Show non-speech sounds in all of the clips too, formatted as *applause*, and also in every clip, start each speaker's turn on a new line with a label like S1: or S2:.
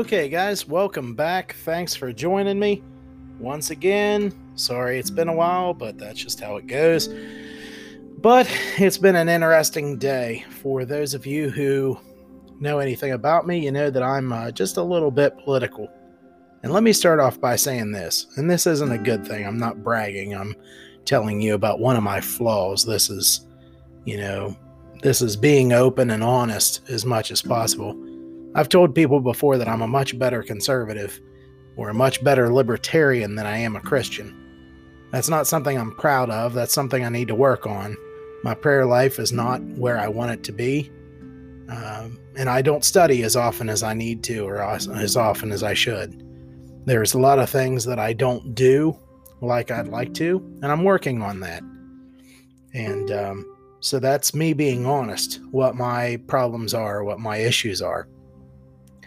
S1: Okay, guys, welcome back. Thanks for joining me once again. Sorry it's been a while, but that's just how it goes. But it's been an interesting day. For those of you who know anything about me, you know that I'm uh, just a little bit political. And let me start off by saying this, and this isn't a good thing. I'm not bragging. I'm telling you about one of my flaws. This is, you know, this is being open and honest as much as possible. I've told people before that I'm a much better conservative or a much better libertarian than I am a Christian. That's not something I'm proud of. That's something I need to work on. My prayer life is not where I want it to be. Um, and I don't study as often as I need to or as often as I should. There's a lot of things that I don't do like I'd like to, and I'm working on that. And um, so that's me being honest, what my problems are, what my issues are.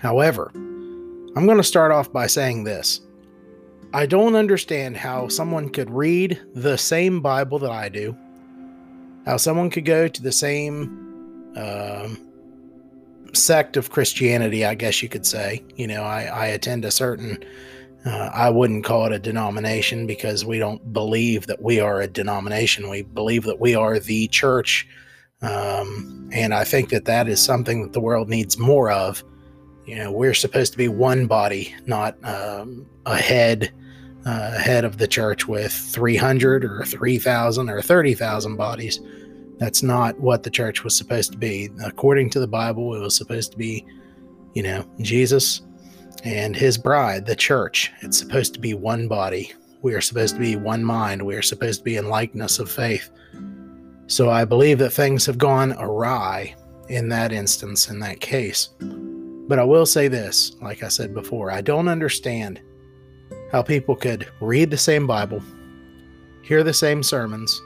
S1: However, I'm going to start off by saying this. I don't understand how someone could read the same Bible that I do, how someone could go to the same um, sect of Christianity, I guess you could say. You know, I, I attend a certain, uh, I wouldn't call it a denomination because we don't believe that we are a denomination. We believe that we are the church. Um, and I think that that is something that the world needs more of you know we're supposed to be one body not um, a head uh, head of the church with 300 or 3000 or 30000 bodies. That's not what the church was supposed to be. According to the bible it was supposed to be you know jesus and his bride the church. It's supposed to be one body. We are supposed to be one mind. We are supposed to be in likeness of faith. So i believe that things have gone awry in that instance in that case but I will say this like I said before, I don't understand how people could read the same Bible, hear the same sermons,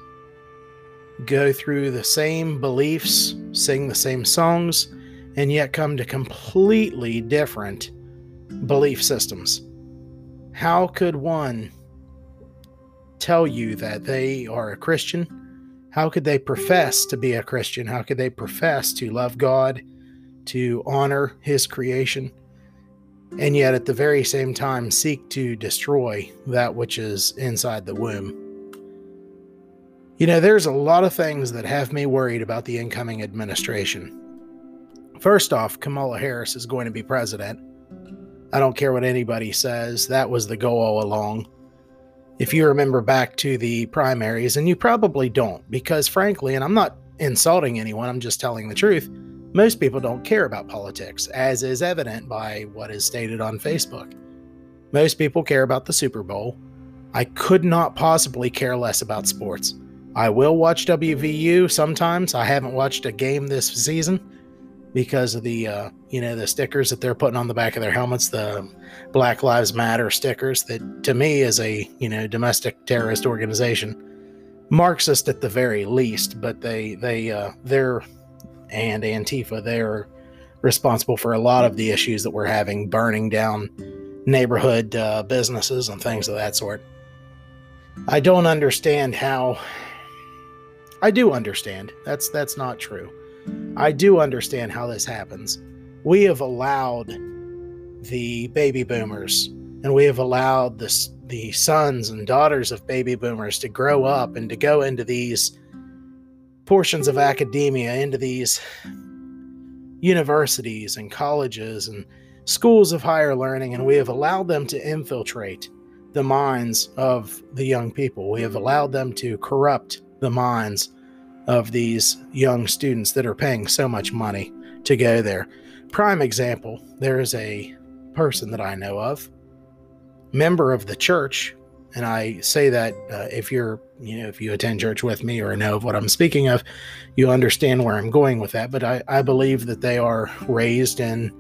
S1: go through the same beliefs, sing the same songs, and yet come to completely different belief systems. How could one tell you that they are a Christian? How could they profess to be a Christian? How could they profess to love God? To honor his creation, and yet at the very same time seek to destroy that which is inside the womb. You know, there's a lot of things that have me worried about the incoming administration. First off, Kamala Harris is going to be president. I don't care what anybody says, that was the goal all along. If you remember back to the primaries, and you probably don't, because frankly, and I'm not insulting anyone, I'm just telling the truth most people don't care about politics, as is evident by what is stated on Facebook. Most people care about the Super Bowl. I could not possibly care less about sports. I will watch WVU sometimes. I haven't watched a game this season because of the uh, you know the stickers that they're putting on the back of their helmets, the Black Lives Matter stickers. That to me is a you know domestic terrorist organization, Marxist at the very least. But they they uh, they're and Antifa, they're responsible for a lot of the issues that we're having, burning down neighborhood uh, businesses and things of that sort. I don't understand how. I do understand. That's that's not true. I do understand how this happens. We have allowed the baby boomers and we have allowed the the sons and daughters of baby boomers to grow up and to go into these portions of academia into these universities and colleges and schools of higher learning, and we have allowed them to infiltrate the minds of the young people. We have allowed them to corrupt the minds of these young students that are paying so much money to go there. Prime example there is a person that I know of, member of the church, and I say that uh, if you're, you know, if you attend church with me or know of what I'm speaking of, you understand where I'm going with that. But I, I believe that they are raised in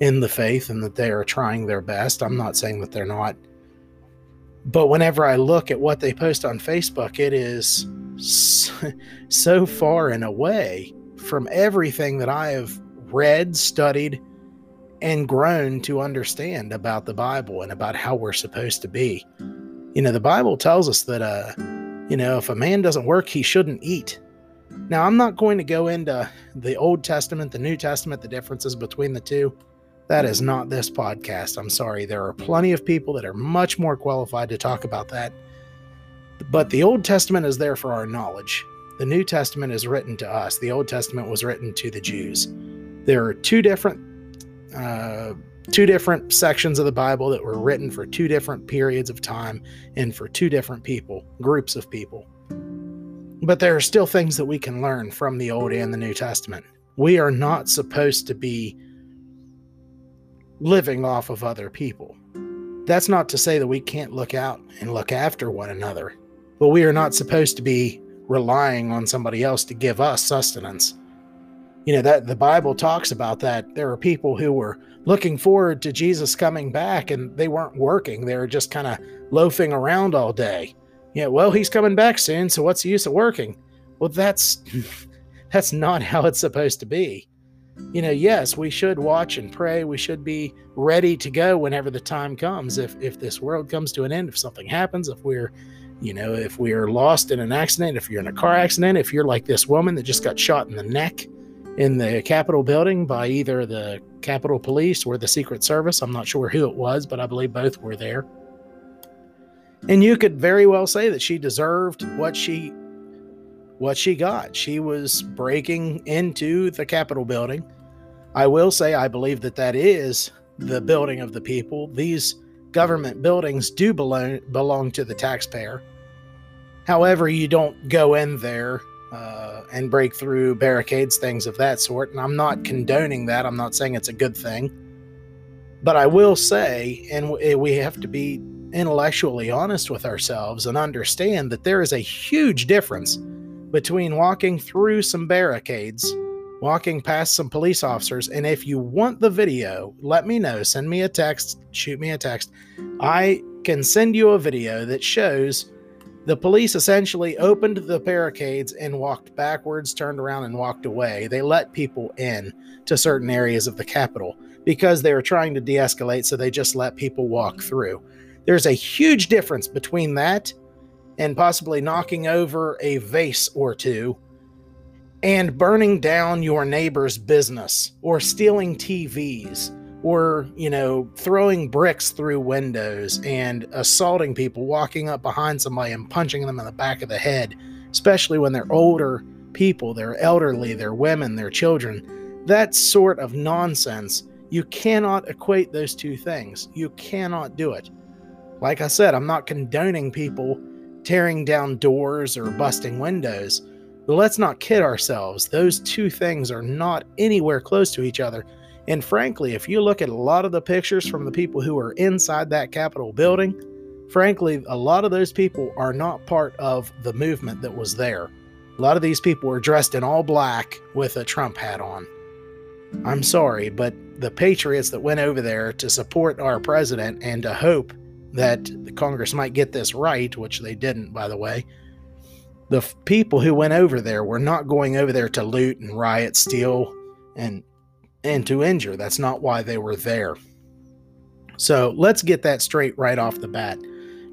S1: in the faith and that they are trying their best. I'm not saying that they're not. But whenever I look at what they post on Facebook, it is so far and away from everything that I have read, studied, and grown to understand about the Bible and about how we're supposed to be. You know, the Bible tells us that, uh, you know, if a man doesn't work, he shouldn't eat. Now, I'm not going to go into the Old Testament, the New Testament, the differences between the two. That is not this podcast. I'm sorry. There are plenty of people that are much more qualified to talk about that. But the Old Testament is there for our knowledge. The New Testament is written to us. The Old Testament was written to the Jews. There are two different uh, two different sections of the Bible that were written for two different periods of time and for two different people, groups of people. But there are still things that we can learn from the Old and the New Testament. We are not supposed to be living off of other people. That's not to say that we can't look out and look after one another, but we are not supposed to be relying on somebody else to give us sustenance. You know that the Bible talks about that. There are people who were looking forward to Jesus coming back and they weren't working. They were just kind of loafing around all day. Yeah, well, he's coming back soon, so what's the use of working? Well, that's *laughs* that's not how it's supposed to be you know, yes, we should watch and pray. We should be ready to go whenever the time comes. If if this world comes to an end, if something happens, if we're, you know, if we are lost in an accident, if you're in a car accident, if you're like this woman that just got shot in the neck in the Capitol building by either the Capitol Police or the Secret Service, I'm not sure who it was, but I believe both were there. And you could very well say that she deserved what she what she got. She was breaking into the Capitol building. I will say, I believe that that is the building of the people. These government buildings do belong, belong to the taxpayer. However, you don't go in there uh, and break through barricades, things of that sort. And I'm not condoning that. I'm not saying it's a good thing. But I will say, and we have to be intellectually honest with ourselves and understand that there is a huge difference between walking through some barricades, walking past some police officers, and if you want the video, let me know. Send me a text, shoot me a text. I can send you a video that shows the police essentially opened the barricades and walked backwards, turned around, and walked away. They let people in to certain areas of the Capitol because they were trying to de escalate, so they just let people walk through. There's a huge difference between that and possibly knocking over a vase or two and burning down your neighbor's business or stealing TVs or, you know, throwing bricks through windows and assaulting people, walking up behind somebody and punching them in the back of the head, especially when they're older people, they're elderly, they're women, they're children. That sort of nonsense, you cannot equate those two things. You cannot do it. Like I said, I'm not condoning people tearing down doors or busting windows. But let's not kid ourselves. Those two things are not anywhere close to each other. And frankly, if you look at a lot of the pictures from the people who are inside that Capitol building, frankly, a lot of those people are not part of the movement that was there. A lot of these people were dressed in all black with a Trump hat on. I'm sorry, but the patriots that went over there to support our president and to hope that the Congress might get this right, which they didn't, by the way. The f- people who went over there were not going over there to loot and riot, steal, and and to injure. That's not why they were there. So let's get that straight right off the bat.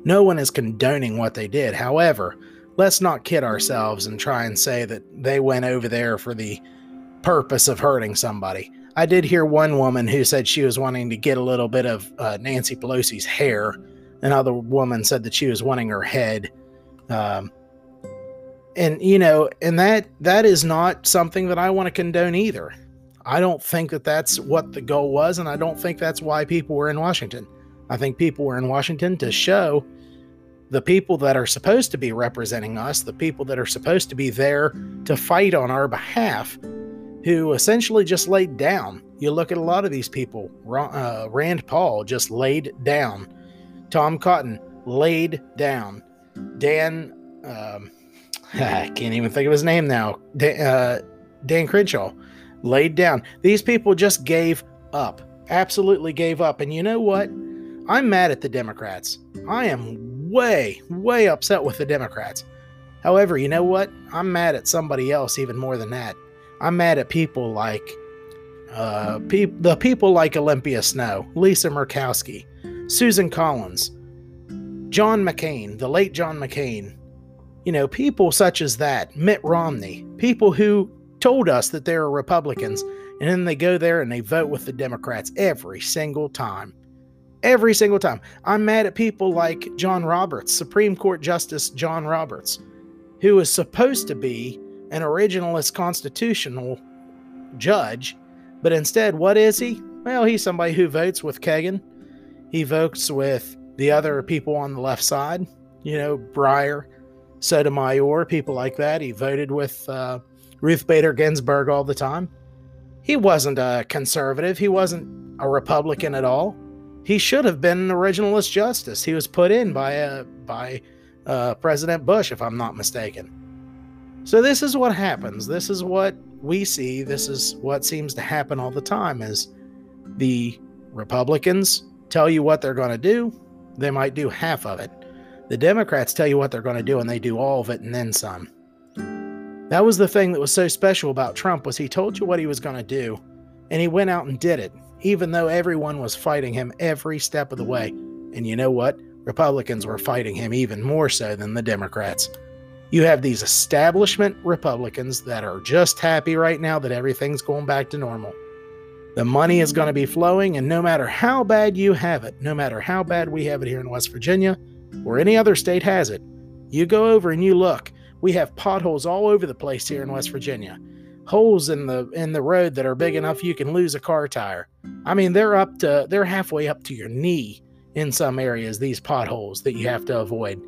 S1: No one is condoning what they did. However, let's not kid ourselves and try and say that they went over there for the purpose of hurting somebody. I did hear one woman who said she was wanting to get a little bit of uh, Nancy Pelosi's hair. Another woman said that she was wanting her head. Um, and you know, and that that is not something that I want to condone either. I don't think that that's what the goal was, and I don't think that's why people were in Washington. I think people were in Washington to show the people that are supposed to be representing us, the people that are supposed to be there to fight on our behalf, who essentially just laid down. You look at a lot of these people. Uh, Rand Paul just laid down. Tom Cotton laid down. Dan, um, *laughs* I can't even think of his name now. Dan, uh, Dan Crenshaw laid down. These people just gave up. Absolutely gave up. And you know what? I'm mad at the Democrats. I am way, way upset with the Democrats. However, you know what? I'm mad at somebody else even more than that. I'm mad at people like uh, pe- the people like Olympia Snowe, Lisa Murkowski, Susan Collins, John McCain, the late John McCain. You know, people such as that, Mitt Romney, people who told us that they are Republicans And then they go there and they vote with the Democrats every single time. Every single time. I'm mad at people like John Roberts, Supreme Court Justice John Roberts, who is supposed to be an originalist constitutional judge, but instead, what is he? Well, he's somebody who votes with Kagan. He votes with the other people on the left side, you know, Breyer, Sotomayor, people like that. He voted with uh, Ruth Bader Ginsburg all the time. He wasn't a conservative. He wasn't a Republican at all. He should have been an originalist justice. He was put in by a, uh, by uh, President Bush, if I'm not mistaken. So this is what happens. This is what we see. This is what seems to happen all the time. Is the Republicans tell you what they're going to do, they might do half of it. The Democrats tell you what they're going to do, and they do all of it and then some. That was the thing that was so special about Trump was he told you what he was going to do, and he went out and did it, even though everyone was fighting him every step of the way. And you know what? Republicans were fighting him even more so than the Democrats. You have these establishment Republicans that are just happy right now that everything's going back to normal. The money is going to be flowing, and no matter how bad you have it, no matter how bad we have it here in West Virginia or any other state has it, you go over and you look. We have potholes all over the place here in West Virginia. Holes in the in the road that are big enough you can lose a car tire. I mean, they're up to they're halfway up to your knee in some areas, these potholes that you have to avoid.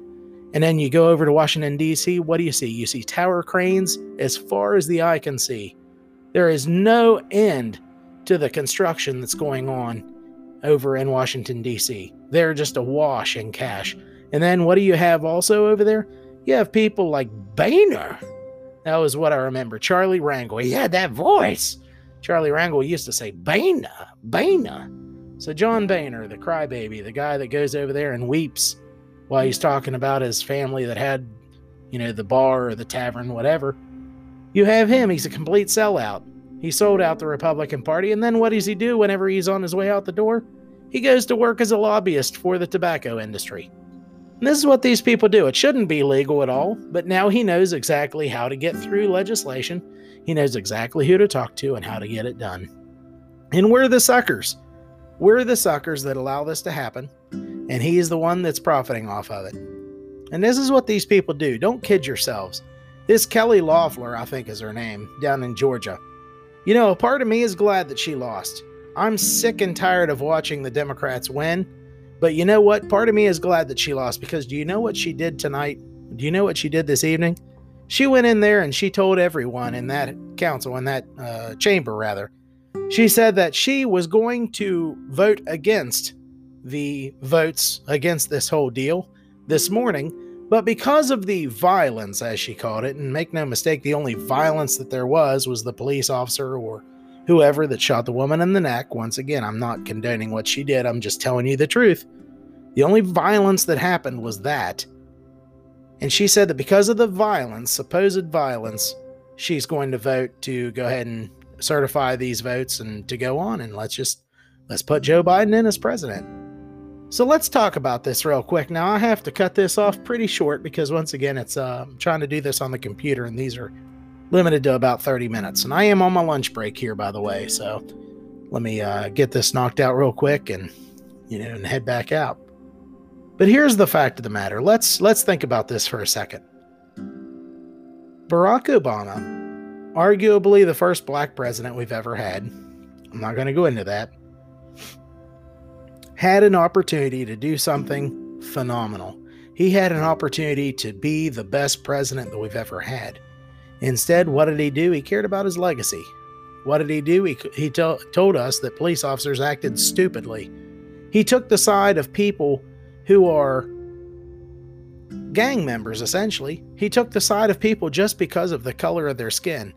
S1: And then you go over to Washington, D.C., what do you see? You see tower cranes as far as the eye can see. There is no end to the construction that's going on over in Washington, D.C. They're just awash in cash. And then what do you have also over there? You have people like Boehner. That was what I remember. Charlie Rangel. He had that voice. Charlie Rangel used to say Boehner, Boehner. So John Boehner, the crybaby, the guy that goes over there and weeps while he's talking about his family that had, you know, the bar or the tavern, whatever. You have him. He's a complete sellout. He sold out the Republican Party, and then what does he do whenever he's on his way out the door? He goes to work as a lobbyist for the tobacco industry. And this is what these people do. It shouldn't be legal at all, but now he knows exactly how to get through legislation. He knows exactly who to talk to and how to get it done. And we're the suckers. We're the suckers that allow this to happen, and he's the one that's profiting off of it. And this is what these people do. Don't kid yourselves. This Kelly Loeffler, I think is her name, down in Georgia. You know, a part of me is glad that she lost. I'm sick and tired of watching the Democrats win. But you know what? Part of me is glad that she lost because do you know what she did tonight? Do you know what she did this evening? She went in there and she told everyone in that council, in that uh, chamber, rather, she said that she was going to vote against the votes against this whole deal this morning but because of the violence, as she called it, and make no mistake, the only violence that there was was the police officer or whoever that shot the woman in the neck. Once again, I'm not condoning what she did, I'm just telling you the truth. The only violence that happened was that. And she said that because of the violence, supposed violence, she's going to vote to go ahead and certify these votes and to go on and let's just let's put Joe Biden in as president. So let's talk about this real quick. Now I have to cut this off pretty short because once again, it's uh, I'm trying to do this on the computer, and these are limited to about 30 minutes. And I am on my lunch break here, by the way. So let me uh, get this knocked out real quick, and you know, and head back out. But here's the fact of the matter. Let's let's think about this for a second. Barack Obama, arguably the first black president we've ever had. I'm not going to go into that had an opportunity to do something phenomenal. He had an opportunity to be the best president that we've ever had. Instead, what did he do? He cared about his legacy. What did he do? He, he to, told us that police officers acted stupidly. He took the side of people who are gang members, essentially. He took the side of people just because of the color of their skin.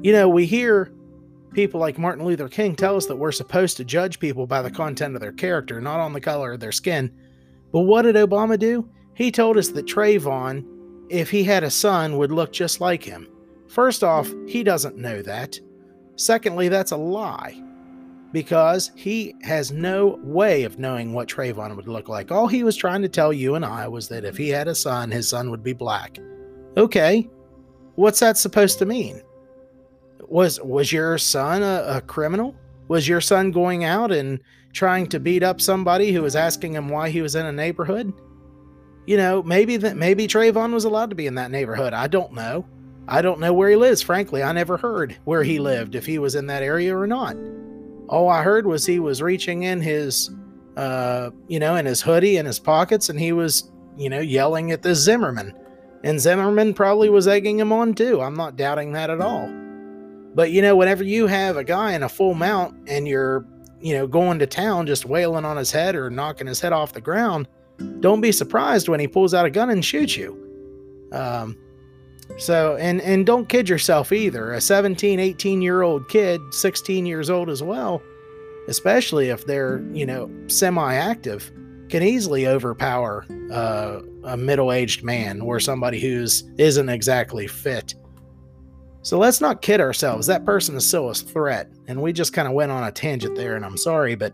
S1: You know, we hear people like Martin Luther King tell us that we're supposed to judge people by the content of their character, not on the color of their skin. But what did Obama do? He told us that Trayvon, if he had a son, would look just like him. First off, he doesn't know that. Secondly, that's a lie because he has no way of knowing what Trayvon would look like. All he was trying to tell you and I was that if he had a son, his son would be black. Okay, what's that supposed to mean? was was your son a, a criminal? Was your son going out and trying to beat up somebody who was asking him why he was in a neighborhood? You know, maybe that maybe Trayvon was allowed to be in that neighborhood. I don't know. I don't know where he lives, frankly. I never heard where he lived, if he was in that area or not. All I heard was he was reaching in his uh, you know, in his hoodie in his pockets, and he was, you know, yelling at this Zimmerman. And Zimmerman probably was egging him on too. I'm not doubting that at all. But you know, whenever you have a guy in a full mount and you're, you know, going to town just wailing on his head or knocking his head off the ground, don't be surprised when he pulls out a gun and shoots you. Um, so, and and don't kid yourself either. A 17, 18 year old kid, 16 years old as well, especially if they're, you know, semi active, can easily overpower uh, a middle aged man or somebody who's isn't exactly fit. So let's not kid ourselves. That person is still a threat. And we just kind of went on a tangent there, and I'm sorry, but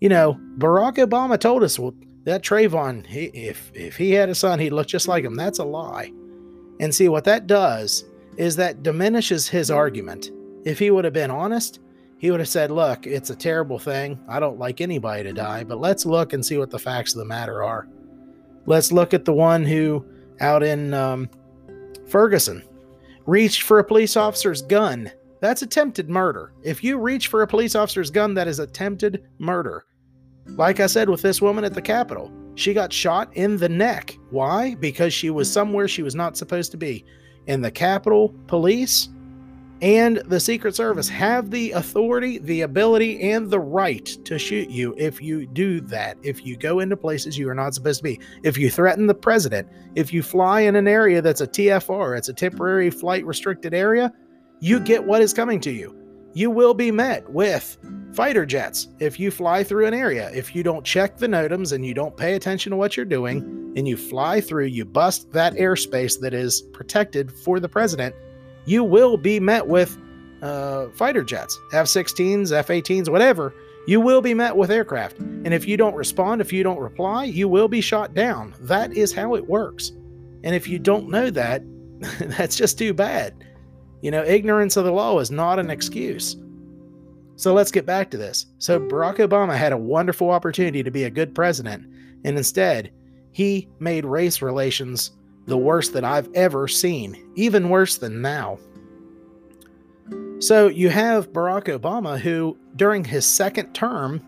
S1: you know, Barack Obama told us well, that Trayvon, he, if if he had a son, he'd look just like him. That's a lie. And see what that does is that diminishes his argument. If he would have been honest, he would have said, Look, it's a terrible thing. I don't like anybody to die, but let's look and see what the facts of the matter are. Let's look at the one who, out in um, Ferguson, reached for a police officer's gun. That's attempted murder. If you reach for a police officer's gun, that is attempted murder. Like I said with this woman at the Capitol, she got shot in the neck. Why? Because she was somewhere she was not supposed to be. And the Capitol Police and the Secret Service have the authority, the ability, and the right to shoot you if you do that. If you go into places you are not supposed to be, if you threaten the president, if you fly in an area that's a TFR, it's a temporary flight restricted area, you get what is coming to you. You will be met with fighter jets if you fly through an area. If you don't check the NOTAMs and you don't pay attention to what you're doing, and you fly through, you bust that airspace that is protected for the president you will be met with uh, fighter jets, F 16s, F 18s, whatever. You will be met with aircraft. And if you don't respond, if you don't reply, you will be shot down. That is how it works. And if you don't know that, *laughs* that's just too bad. You know, ignorance of the law is not an excuse. So let's get back to this. So Barack Obama had a wonderful opportunity to be a good president, and instead, he made race relations the worst that I've ever seen, even worse than now. So you have Barack Obama, who during his second term,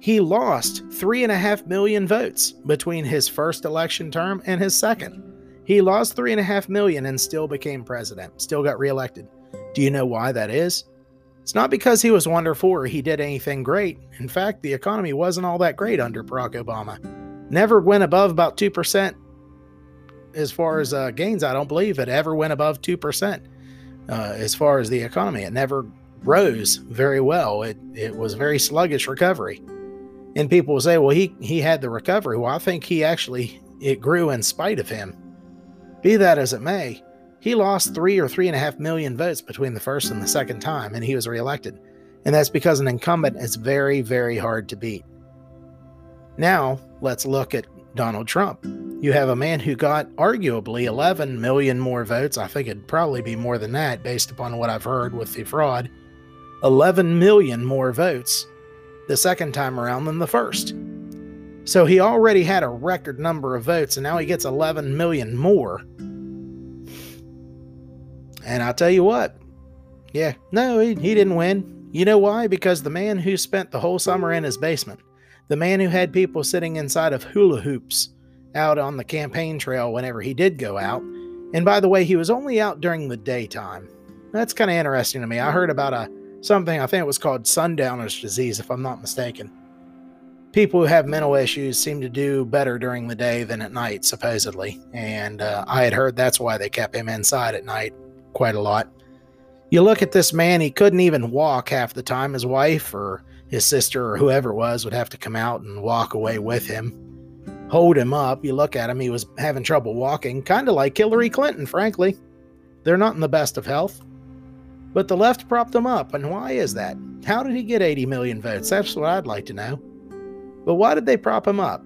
S1: he lost three and a half million votes between his first election term and his second. He lost three and a half million and still became president, still got reelected. Do you know why that is? It's not because he was wonderful or he did anything great. In fact, the economy wasn't all that great under Barack Obama. Never went above about 2% as far as uh, gains, I don't believe it ever went above 2% uh, as far as the economy. It never rose very well. It, it was a very sluggish recovery. And people will say, well, he, he had the recovery. Well, I think he actually, it grew in spite of him. Be that as it may, he lost three or three and a half million votes between the first and the second time, and he was reelected. And that's because an incumbent is very, very hard to beat. Now, let's look at Donald Trump. You have a man who got arguably 11 million more votes. I think it'd probably be more than that based upon what I've heard with the fraud. 11 million more votes the second time around than the first. So he already had a record number of votes, and now he gets 11 million more. And I'll tell you what, yeah, no, he, he didn't win. You know why? Because the man who spent the whole summer in his basement the man who had people sitting inside of hula hoops out on the campaign trail whenever he did go out. And by the way, he was only out during the daytime. That's kind of interesting to me. I heard about a something I think it was called sundowner's disease, if I'm not mistaken. People who have mental issues seem to do better during the day than at night, supposedly. And uh, I had heard that's why they kept him inside at night quite a lot. You look at this man, he couldn't even walk half the time. His wife or his sister or whoever it was would have to come out and walk away with him, hold him up. You look at him, he was having trouble walking, kind of like Hillary Clinton, frankly. They're not in the best of health. But the left propped him up, and why is that? How did he get 80 million votes? That's what I'd like to know. But why did they prop him up?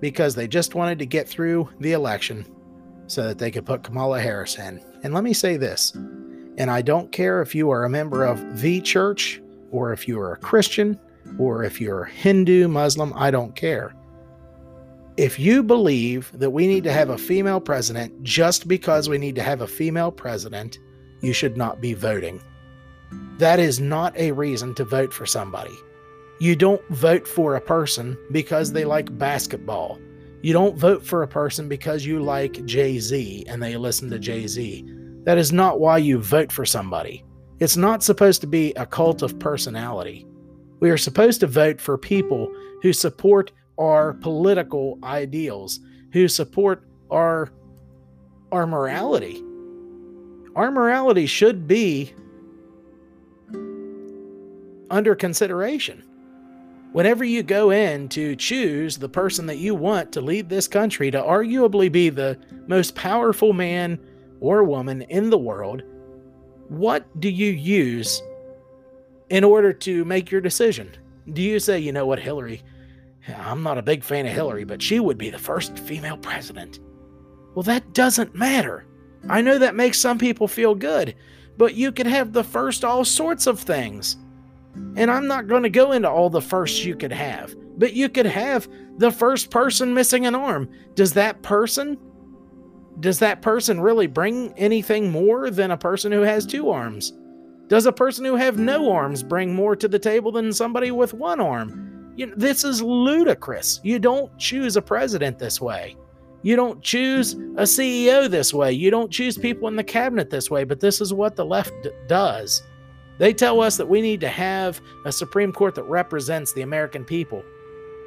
S1: Because they just wanted to get through the election so that they could put Kamala Harris in. And let me say this And I don't care if you are a member of the church or if you are a Christian or if you're Hindu, Muslim, I don't care. If you believe that we need to have a female president just because we need to have a female president, you should not be voting. That is not a reason to vote for somebody. You don't vote for a person because they like basketball. You don't vote for a person because you like Jay Z and they listen to Jay Z. That is not why you vote for somebody. It's not supposed to be a cult of personality. We are supposed to vote for people who support our political ideals, who support our our morality. Our morality should be under consideration. Whenever you go in to choose the person that you want to lead this country to arguably be the most powerful man or woman in the world, what do you use in order to make your decision? Do you say, you know what, Hillary, I'm not a big fan of Hillary, but she would be the first female president? Well, that doesn't matter. I know that makes some people feel good, but you could have the first all sorts of things. And I'm not going to go into all the firsts you could have, but you could have the first person missing an arm. Does that person does that person really bring anything more than a person who has two arms? Does a person who have no arms bring more to the table than somebody with one arm? You know, this is ludicrous. You don't choose a president this way. You don't choose a CEO this way. You don't choose people in the cabinet this way, but this is what the left d- does. They tell us that we need to have a Supreme Court that represents the American people.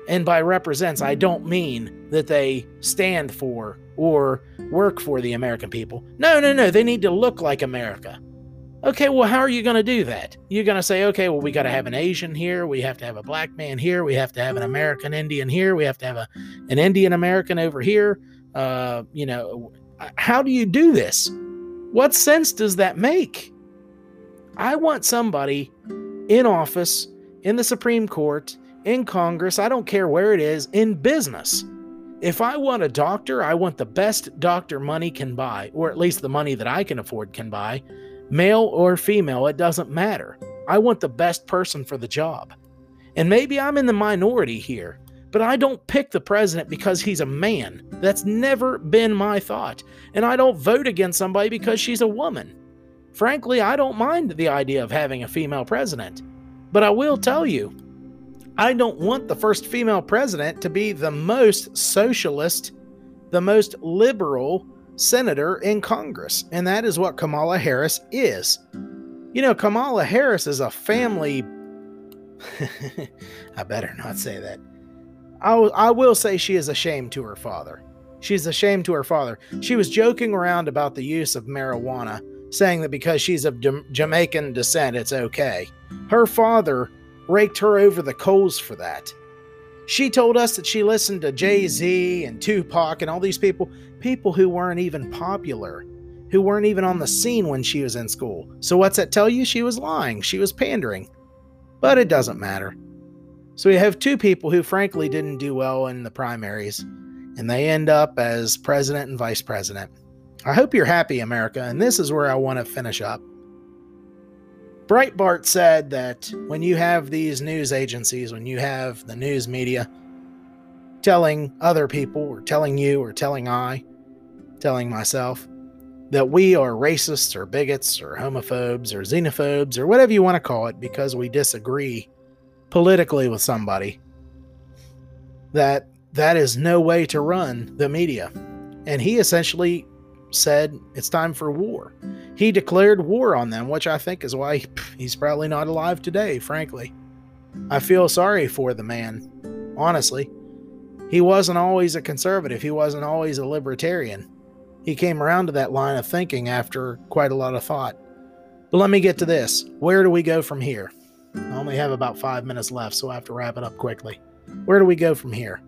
S1: And by represents, I don't mean that they stand for or work for the American people. No, no, no. They need to look like America. Okay, well, how are you going to do that? You're going to say, okay, well, we got to have an Asian here. We have to have a black man here. We have to have an American Indian here. We have to have a, an Indian American over here. Uh, you know, how do you do this? What sense does that make? I want somebody in office, in the Supreme Court, in Congress, I don't care where it is, in business. If I want a doctor, I want the best doctor money can buy, or at least the money that I can afford can buy. Male or female, it doesn't matter. I want the best person for the job. And maybe I'm in the minority here, but I don't pick the president because he's a man. That's never been my thought. And I don't vote against somebody because she's a woman. Frankly, I don't mind the idea of having a female president. But I will tell you, I don't want the first female president to be the most socialist, the most liberal senator in Congress. And that is what Kamala Harris is. You know, Kamala Harris is a family. *laughs* I better not say that. I, w- I will say she is ashamed to her father. She's ashamed to her father. She was joking around about the use of marijuana saying that because she's of Jamaican descent, it's okay. Her father raked her over the coals for that. She told us that she listened to Jay Z and Tupac and all these people, people who weren't even popular, who weren't even on the scene when she was in school. So, what's that tell you? She was lying, she was pandering. But it doesn't matter. So, we have two people who, frankly, didn't do well in the primaries, and they end up as president and vice president. I hope you're happy, America, and this is where I want to finish up. Breitbart said that when you have these news agencies, when you have the news media telling other people, or telling you, or telling I, telling myself, that we are racists, or bigots, or homophobes, or xenophobes, or whatever you want to call it, because we disagree politically with somebody, that that is no way to run the media. And he essentially said it's time for war. He declared war on them, which I think is why he's probably not alive today, frankly. I feel sorry for the man, honestly. He wasn't always a conservative, he wasn't always a libertarian. He came around to that line of thinking after quite a lot of thought. But let me get to this. Where do we go from here? I only have about five minutes left, so I have to wrap it up quickly. Where do we go from here?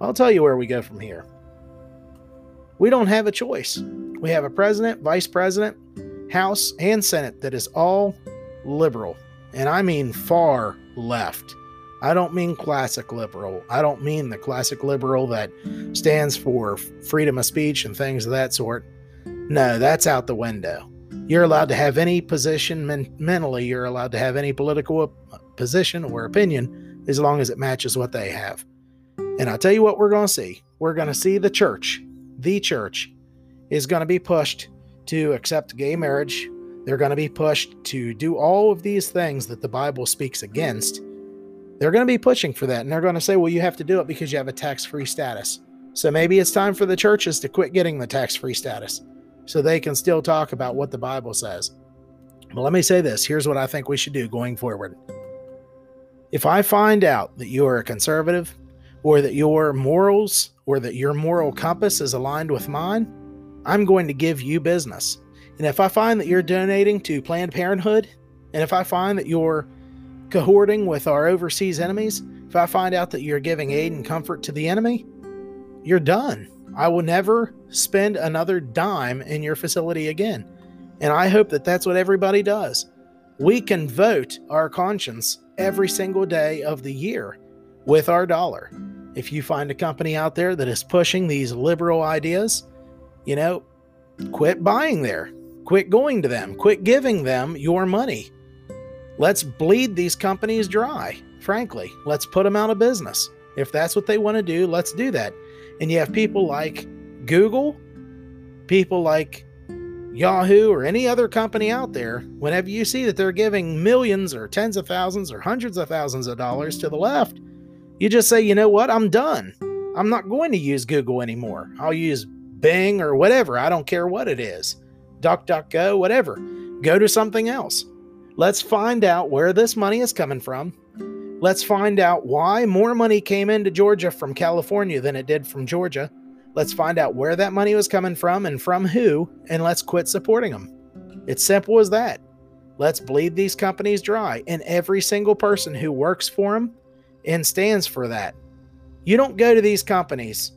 S1: I'll tell you where we go from here. We don't have a choice. We have a president, vice president, House, and Senate that is all liberal. And I mean far left. I don't mean classic liberal. I don't mean the classic liberal that stands for freedom of speech and things of that sort. No, that's out the window. You're allowed to have any position men- mentally, you're allowed to have any political position or opinion as long as it matches what they have. And I'll tell you what we're going to see. We're going to see the church, the church, is going to be pushed to accept gay marriage. They're going to be pushed to do all of these things that the Bible speaks against. They're going to be pushing for that. And they're going to say, well, you have to do it because you have a tax free status. So maybe it's time for the churches to quit getting the tax free status so they can still talk about what the Bible says. But let me say this here's what I think we should do going forward. If I find out that you are a conservative, or that your morals or that your moral compass is aligned with mine, I'm going to give you business. And if I find that you're donating to Planned Parenthood, and if I find that you're cohorting with our overseas enemies, if I find out that you're giving aid and comfort to the enemy, you're done. I will never spend another dime in your facility again. And I hope that that's what everybody does. We can vote our conscience every single day of the year with our dollar. If you find a company out there that is pushing these liberal ideas, you know, quit buying there, quit going to them, quit giving them your money. Let's bleed these companies dry, frankly. Let's put them out of business. If that's what they want to do, let's do that. And you have people like Google, people like Yahoo, or any other company out there, whenever you see that they're giving millions or tens of thousands or hundreds of thousands of dollars to the left, you just say, you know what, I'm done. I'm not going to use Google anymore. I'll use Bing or whatever. I don't care what it is. DuckDuckGo, whatever. Go to something else. Let's find out where this money is coming from. Let's find out why more money came into Georgia from California than it did from Georgia. Let's find out where that money was coming from and from who, and let's quit supporting them. It's simple as that. Let's bleed these companies dry, and every single person who works for them and stands for that. You don't go to these companies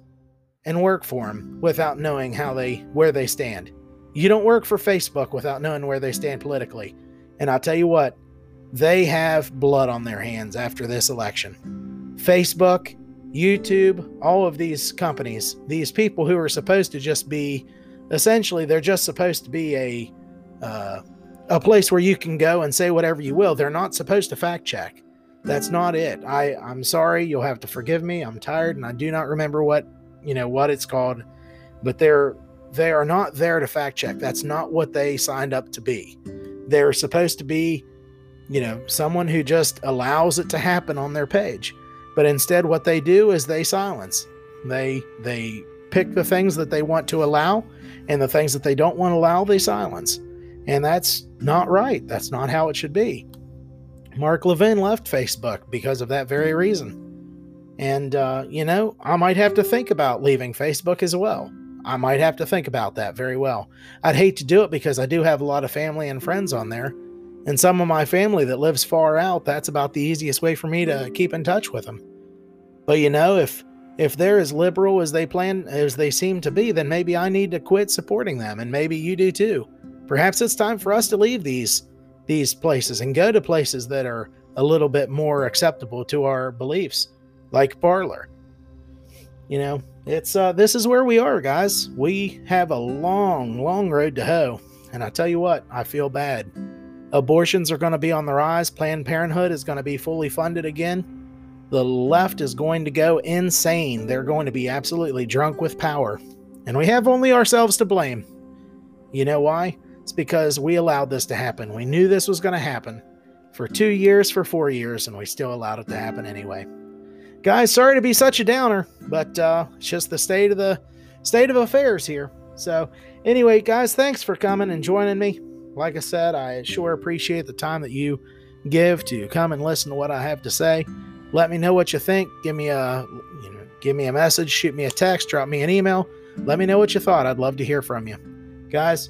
S1: and work for them without knowing how they where they stand. You don't work for Facebook without knowing where they stand politically. And I'll tell you what, they have blood on their hands after this election. Facebook, YouTube, all of these companies, these people who are supposed to just be essentially they're just supposed to be a uh, a place where you can go and say whatever you will. They're not supposed to fact check. That's not it. I I'm sorry. You'll have to forgive me. I'm tired and I do not remember what you know what it's called, but they're they are not there to fact check. That's not what they signed up to be. They're supposed to be, you know, someone who just allows it to happen on their page. But instead, what they do is they silence. They they pick the things that they want to allow, and the things that they don't want to allow, they silence. And that's not right. That's not how it should be. Mark Levin left Facebook because of that very reason. And, uh, you know, I might have to think about leaving Facebook as well. I might have to think about that very well. I'd hate to do it because I do have a lot of family and friends on there. And some of my family that lives far out, that's about the easiest way for me to keep in touch with them. But you know, if if they're as liberal as they plan as they seem to be, then maybe I need to quit supporting them and maybe you do too. Perhaps it's time for us to leave these these places and go to places that are a little bit more acceptable to our beliefs, like Parler. You know, it's uh this is where we are, guys. We have a long, long road to hoe. And I tell you what, I feel bad. Abortions are going to be on the rise. Planned Parenthood is going to be fully funded again. The left is going to go insane. They're going to be absolutely drunk with power. And we have only ourselves to blame. You know why? It's because we allowed this to happen. We knew this was going to happen for two years, for four years, and we still allowed it to happen anyway. Guys, sorry to be such a downer, but uh, it's just the state of the state of affairs here. So, anyway, guys, thanks for coming and joining me. Like I said, I sure appreciate the time that you give to come and listen to what I have to say. Let me know what you think. Give me a you know, give me a message, shoot me a text, drop me an email. Let me know what you thought. I'd love to hear from you. Guys,